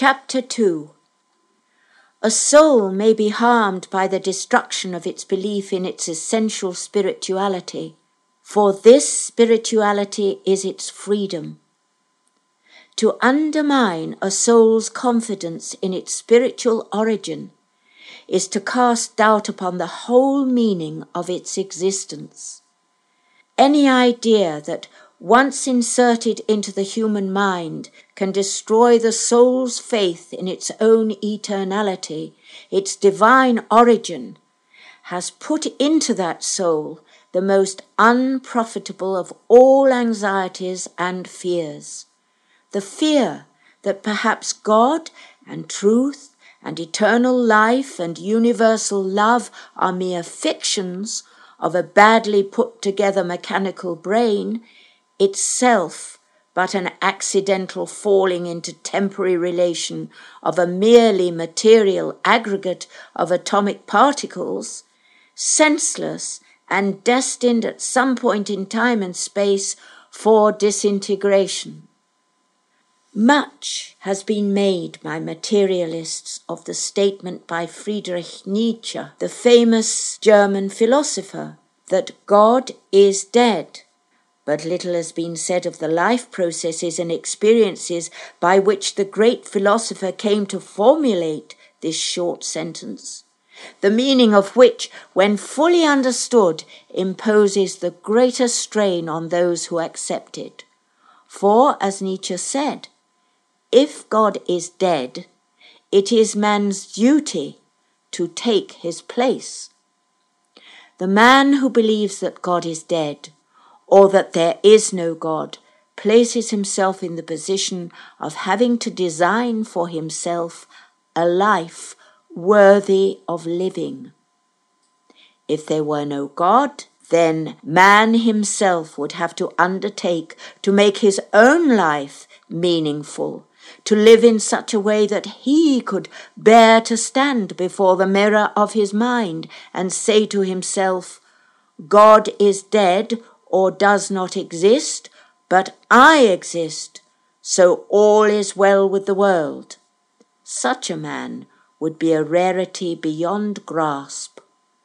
Chapter 2 A soul may be harmed by the destruction of its belief in its essential spirituality, for this spirituality is its freedom. To undermine a soul's confidence in its spiritual origin is to cast doubt upon the whole meaning of its existence. Any idea that once inserted into the human mind, can destroy the soul's faith in its own eternality, its divine origin, has put into that soul the most unprofitable of all anxieties and fears. The fear that perhaps God and truth and eternal life and universal love are mere fictions of a badly put together mechanical brain itself but an accidental falling into temporary relation of a merely material aggregate of atomic particles, senseless and destined at some point in time and space for disintegration. Much has been made by materialists of the statement by Friedrich Nietzsche, the famous German philosopher, that God is dead but little has been said of the life processes and experiences by which the great philosopher came to formulate this short sentence, the meaning of which, when fully understood, imposes the greater strain on those who accept it. For, as Nietzsche said, if God is dead, it is man's duty to take his place. The man who believes that God is dead or that there is no God, places himself in the position of having to design for himself a life worthy of living. If there were no God, then man himself would have to undertake to make his own life meaningful, to live in such a way that he could bear to stand before the mirror of his mind and say to himself, God is dead or does not exist, but I exist, so all is well with the world. Such a man would be a rarity beyond grasp,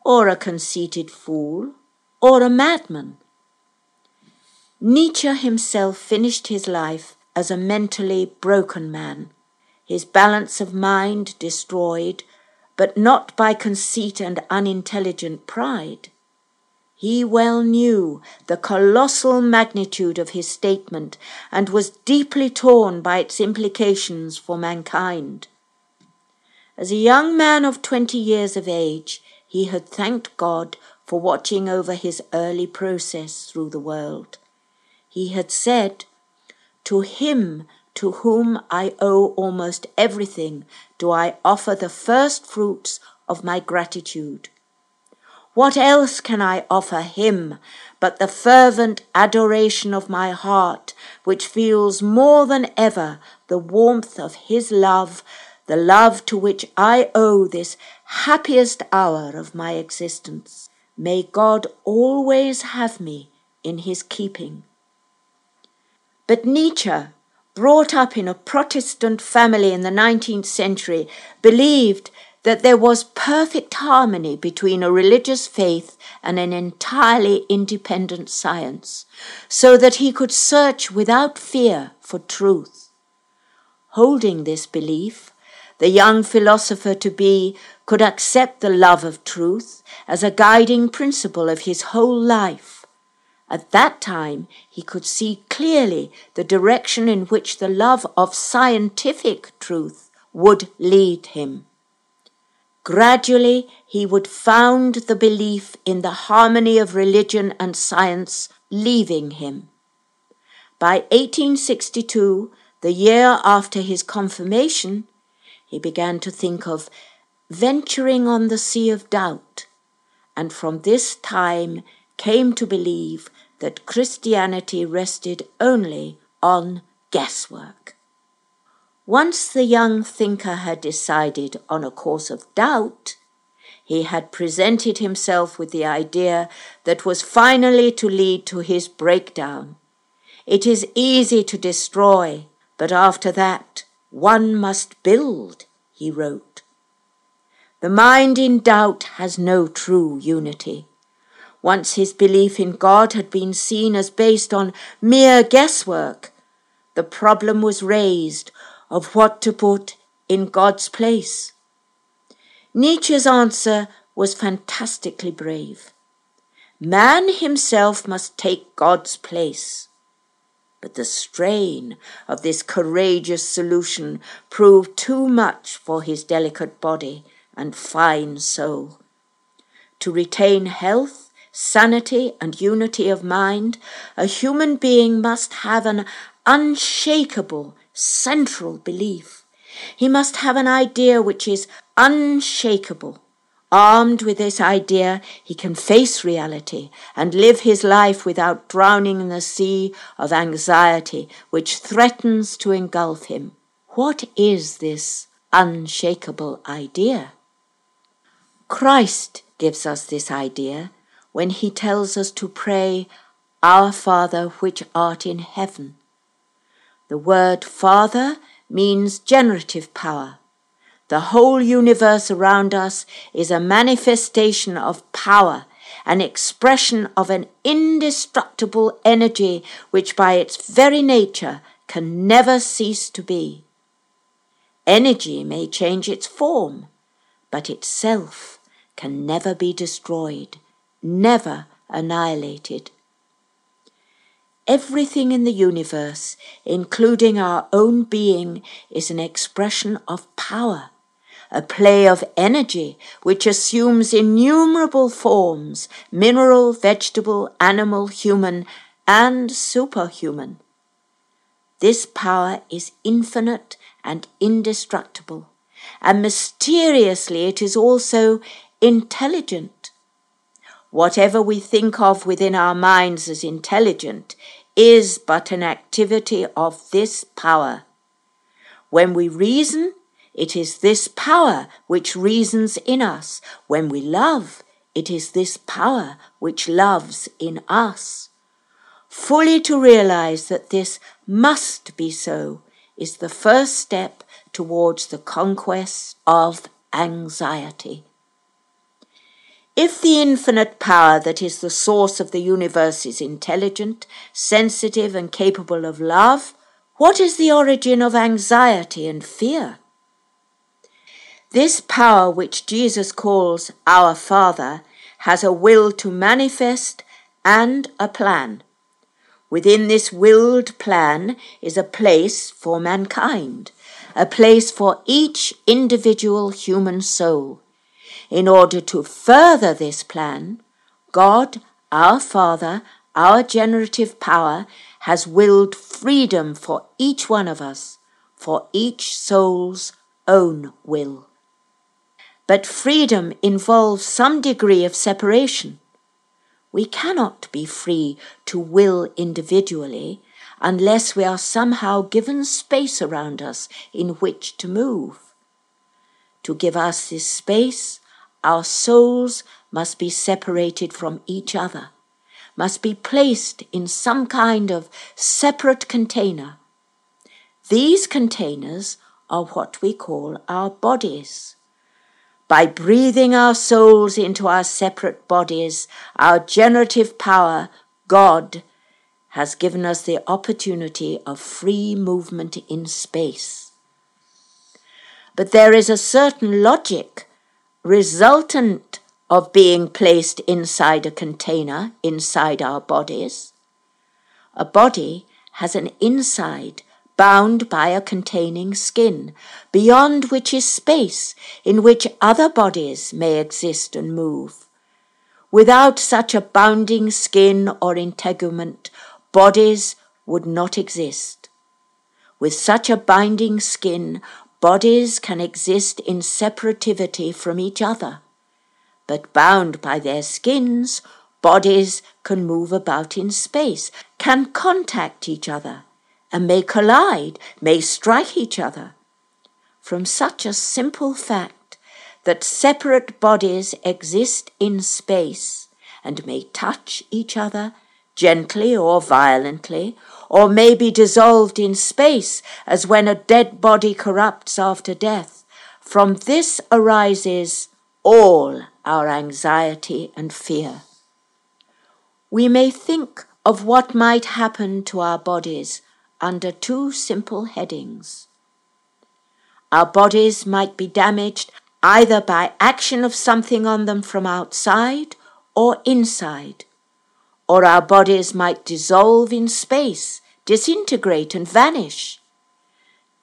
or a conceited fool, or a madman. Nietzsche himself finished his life as a mentally broken man, his balance of mind destroyed, but not by conceit and unintelligent pride. He well knew the colossal magnitude of his statement and was deeply torn by its implications for mankind. As a young man of twenty years of age, he had thanked God for watching over his early process through the world. He had said, To him to whom I owe almost everything do I offer the first fruits of my gratitude. What else can I offer him but the fervent adoration of my heart, which feels more than ever the warmth of his love, the love to which I owe this happiest hour of my existence? May God always have me in his keeping. But Nietzsche, brought up in a Protestant family in the 19th century, believed that there was perfect harmony between a religious faith and an entirely independent science, so that he could search without fear for truth. Holding this belief, the young philosopher to be could accept the love of truth as a guiding principle of his whole life. At that time, he could see clearly the direction in which the love of scientific truth would lead him. Gradually, he would found the belief in the harmony of religion and science leaving him. By 1862, the year after his confirmation, he began to think of venturing on the sea of doubt, and from this time came to believe that Christianity rested only on guesswork. Once the young thinker had decided on a course of doubt, he had presented himself with the idea that was finally to lead to his breakdown. It is easy to destroy, but after that, one must build, he wrote. The mind in doubt has no true unity. Once his belief in God had been seen as based on mere guesswork, the problem was raised of what to put in God's place. Nietzsche's answer was fantastically brave. Man himself must take God's place. But the strain of this courageous solution proved too much for his delicate body and fine soul. To retain health, sanity, and unity of mind, a human being must have an unshakable central belief. He must have an idea which is unshakable. Armed with this idea, he can face reality and live his life without drowning in the sea of anxiety which threatens to engulf him. What is this unshakable idea? Christ gives us this idea when he tells us to pray, Our Father which art in heaven. The word Father means generative power. The whole universe around us is a manifestation of power, an expression of an indestructible energy which by its very nature can never cease to be. Energy may change its form, but itself can never be destroyed, never annihilated. Everything in the universe, including our own being, is an expression of power, a play of energy which assumes innumerable forms mineral, vegetable, animal, human, and superhuman. This power is infinite and indestructible, and mysteriously it is also intelligent. Whatever we think of within our minds as intelligent is but an activity of this power. When we reason, it is this power which reasons in us. When we love, it is this power which loves in us. Fully to realize that this must be so is the first step towards the conquest of anxiety. If the infinite power that is the source of the universe is intelligent, sensitive, and capable of love, what is the origin of anxiety and fear? This power which Jesus calls our Father has a will to manifest and a plan. Within this willed plan is a place for mankind, a place for each individual human soul. In order to further this plan, God, our Father, our generative power, has willed freedom for each one of us, for each soul's own will. But freedom involves some degree of separation. We cannot be free to will individually unless we are somehow given space around us in which to move. To give us this space, our souls must be separated from each other, must be placed in some kind of separate container. These containers are what we call our bodies. By breathing our souls into our separate bodies, our generative power, God, has given us the opportunity of free movement in space. But there is a certain logic resultant of being placed inside a container inside our bodies. A body has an inside bound by a containing skin, beyond which is space in which other bodies may exist and move. Without such a bounding skin or integument, bodies would not exist. With such a binding skin, Bodies can exist in separativity from each other, but bound by their skins, bodies can move about in space, can contact each other, and may collide, may strike each other. From such a simple fact that separate bodies exist in space and may touch each other gently or violently, or may be dissolved in space, as when a dead body corrupts after death. From this arises all our anxiety and fear. We may think of what might happen to our bodies under two simple headings. Our bodies might be damaged either by action of something on them from outside or inside, or our bodies might dissolve in space, disintegrate and vanish.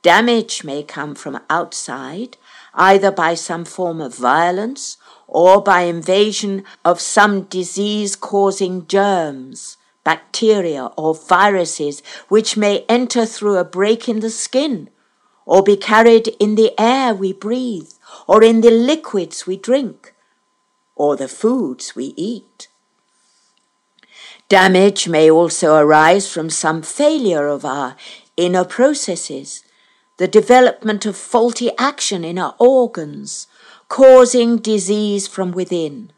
Damage may come from outside, either by some form of violence or by invasion of some disease causing germs, bacteria or viruses which may enter through a break in the skin or be carried in the air we breathe or in the liquids we drink or the foods we eat. Damage may also arise from some failure of our inner processes, the development of faulty action in our organs, causing disease from within.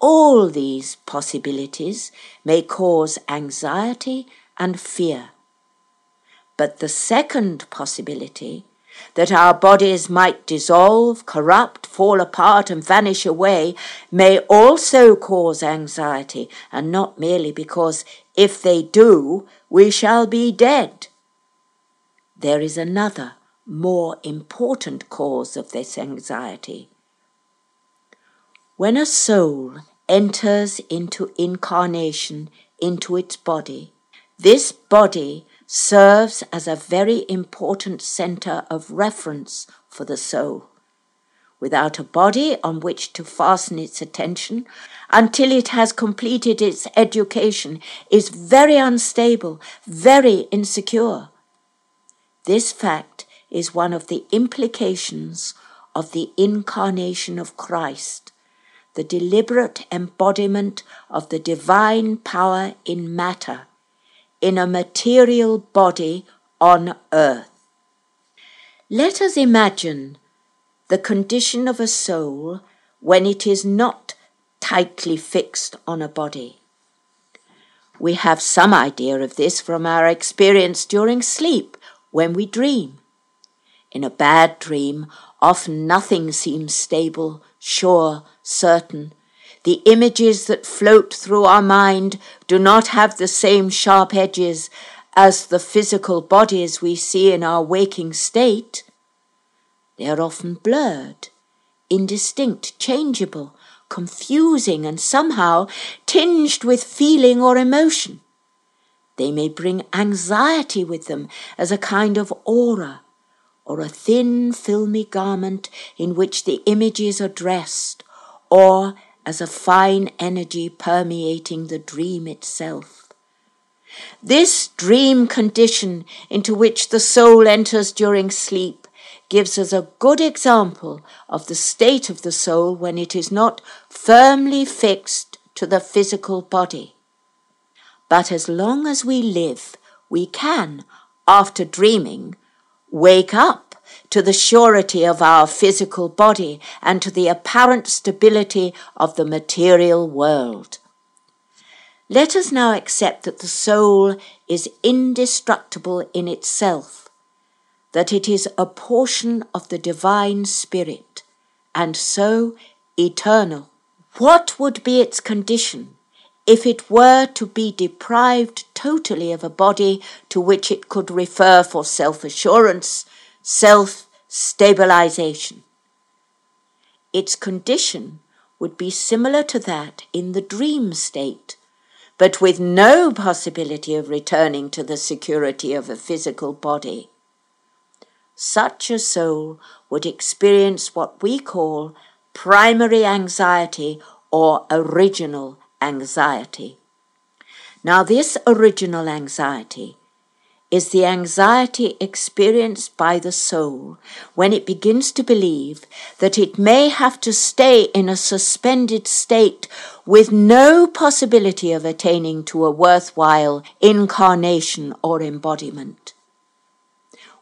All these possibilities may cause anxiety and fear. But the second possibility, that our bodies might dissolve, corrupt, fall apart, and vanish away, may also cause anxiety, and not merely because if they do, we shall be dead. There is another, more important cause of this anxiety. When a soul enters into incarnation into its body, this body serves as a very important center of reference for the soul. Without a body on which to fasten its attention until it has completed its education is very unstable, very insecure. This fact is one of the implications of the incarnation of Christ the deliberate embodiment of the divine power in matter, in a material body on earth. Let us imagine the condition of a soul when it is not tightly fixed on a body. We have some idea of this from our experience during sleep when we dream. In a bad dream, often nothing seems stable, sure, certain. The images that float through our mind do not have the same sharp edges as the physical bodies we see in our waking state. They are often blurred, indistinct, changeable, confusing, and somehow tinged with feeling or emotion. They may bring anxiety with them as a kind of aura, or a thin, filmy garment in which the images are dressed, or as a fine energy permeating the dream itself. This dream condition into which the soul enters during sleep gives us a good example of the state of the soul when it is not firmly fixed to the physical body. But as long as we live, we can, after dreaming, wake up to the surety of our physical body and to the apparent stability of the material world. Let us now accept that the soul is indestructible in itself, that it is a portion of the divine spirit, and so eternal. What would be its condition if it were to be deprived totally of a body to which it could refer for self assurance self stabilization. Its condition would be similar to that in the dream state, but with no possibility of returning to the security of a physical body. Such a soul would experience what we call primary anxiety or original anxiety. Now, this original anxiety is the anxiety experienced by the soul when it begins to believe that it may have to stay in a suspended state with no possibility of attaining to a worthwhile incarnation or embodiment.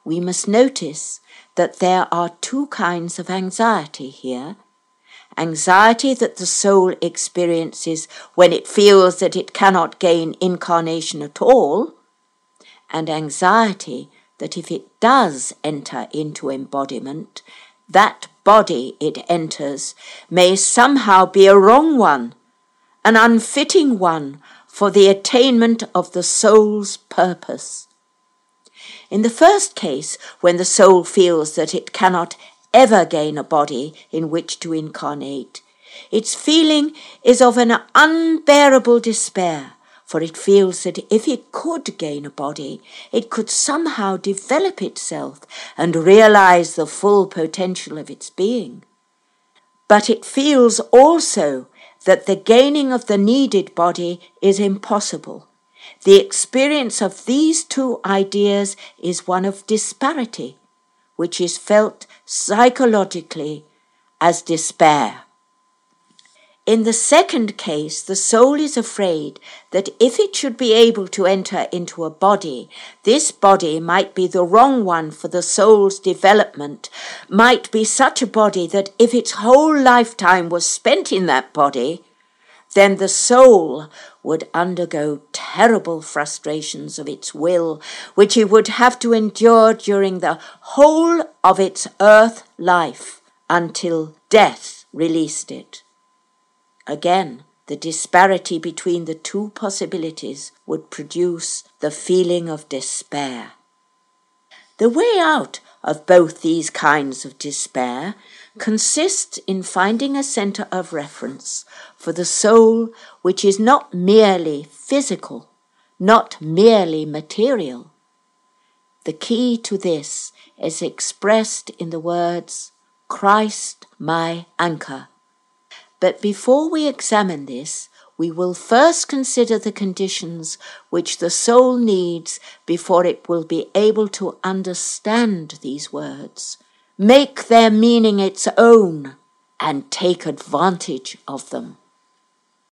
We must notice that there are two kinds of anxiety here. Anxiety that the soul experiences when it feels that it cannot gain incarnation at all, and anxiety that if it does enter into embodiment, that body it enters may somehow be a wrong one, an unfitting one for the attainment of the soul's purpose. In the first case, when the soul feels that it cannot ever gain a body in which to incarnate, its feeling is of an unbearable despair, for it feels that if it could gain a body, it could somehow develop itself and realize the full potential of its being. But it feels also that the gaining of the needed body is impossible. The experience of these two ideas is one of disparity, which is felt psychologically as despair. In the second case, the soul is afraid that if it should be able to enter into a body, this body might be the wrong one for the soul's development, might be such a body that if its whole lifetime was spent in that body, then the soul would undergo terrible frustrations of its will, which it would have to endure during the whole of its earth life until death released it. Again, the disparity between the two possibilities would produce the feeling of despair. The way out of both these kinds of despair consists in finding a center of reference for the soul which is not merely physical, not merely material. The key to this is expressed in the words, Christ my anchor but before we examine this, we will first consider the conditions which the soul needs before it will be able to understand these words, make their meaning its own, and take advantage of them.